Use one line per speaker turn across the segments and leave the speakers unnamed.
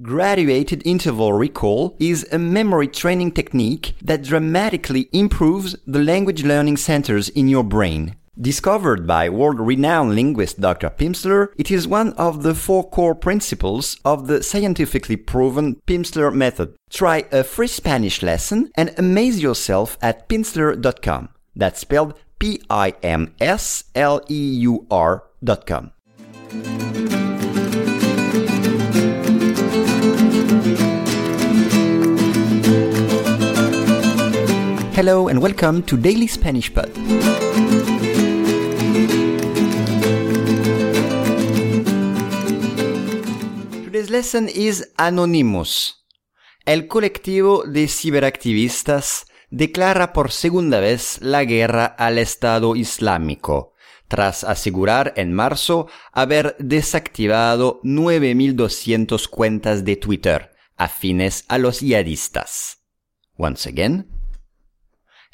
Graduated interval recall is a memory training technique that dramatically improves the language learning centers in your brain. Discovered by world-renowned linguist Dr. Pimsleur, it is one of the four core principles of the scientifically proven Pimsleur method. Try a free Spanish lesson and amaze yourself at pimsleur.com. That's spelled P-I-M-S-L-E-U-R Hello and welcome to Daily Spanish Pod. Today's lesson is Anonymous. El colectivo de ciberactivistas declara por segunda vez la guerra al Estado Islámico, tras asegurar en marzo haber desactivado 9.200 cuentas de Twitter afines a los yihadistas. Once again.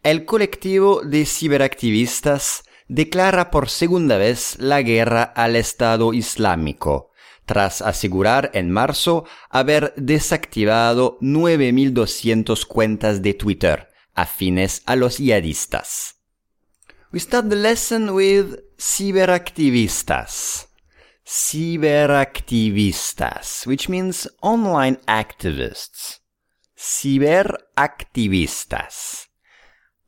El colectivo de ciberactivistas declara por segunda vez la guerra al Estado Islámico, tras asegurar en marzo haber desactivado 9.200 cuentas de Twitter afines a los yihadistas. We start the lesson with ciberactivistas. Ciberactivistas, which means online activists. Ciberactivistas.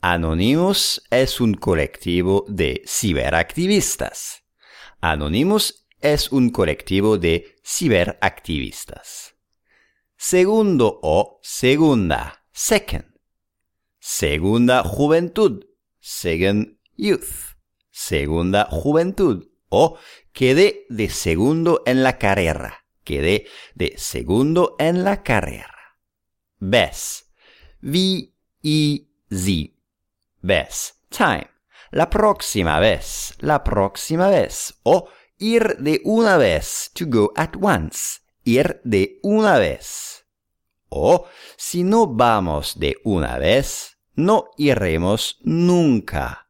Anonymous es un colectivo de ciberactivistas. Anonymous es un colectivo de ciberactivistas. Segundo o segunda, second. Segunda juventud, second youth. Segunda juventud o quedé de segundo en la carrera. Quedé de segundo en la carrera. Ves. V, E, Z. Ves. Time. La próxima vez. La próxima vez. O ir de una vez. To go at once. Ir de una vez. O si no vamos de una vez, no iremos nunca.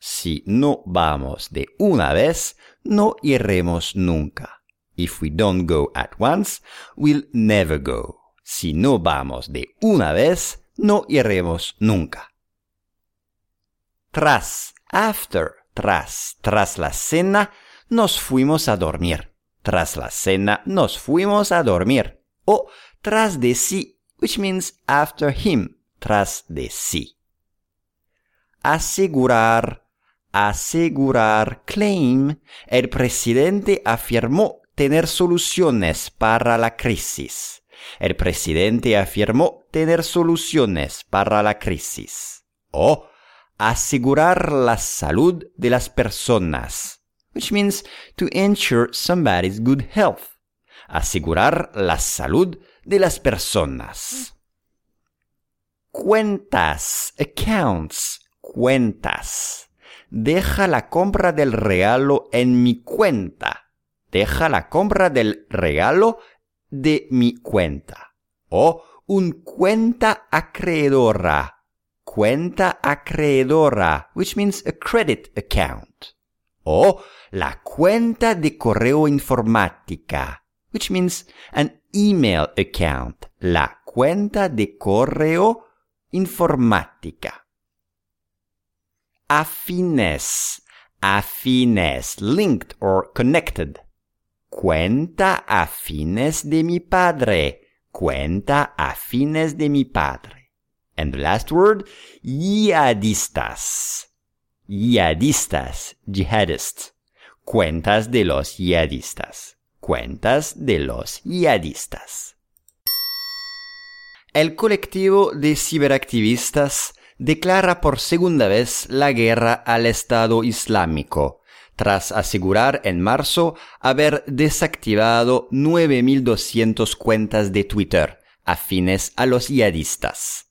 Si no vamos de una vez, no iremos nunca. If we don't go at once, we'll never go. Si no vamos de una vez, no iremos nunca. Tras, after, tras, tras la cena, nos fuimos a dormir. Tras la cena, nos fuimos a dormir. O tras de sí, which means after him, tras de sí. Asegurar, asegurar, claim, el presidente afirmó tener soluciones para la crisis. El presidente afirmó tener soluciones para la crisis. O asegurar la salud de las personas, which means to ensure somebody's good health. Asegurar la salud de las personas. Cuentas, accounts, cuentas. Deja la compra del regalo en mi cuenta. Deja la compra del regalo de mi cuenta. O un cuenta acreedora. Cuenta acreedora, which means a credit account. O la cuenta de correo informática, which means an email account. La cuenta de correo informática. Afines, afines, linked or connected. Cuenta afines de mi padre. Cuenta afines de mi padre. And the last word, yihadistas. Yihadistas, jihadists. Cuentas de los yihadistas. Cuentas de los yihadistas. El colectivo de ciberactivistas declara por segunda vez la guerra al Estado Islámico, tras asegurar en marzo haber desactivado 9.200 cuentas de Twitter afines a los yihadistas.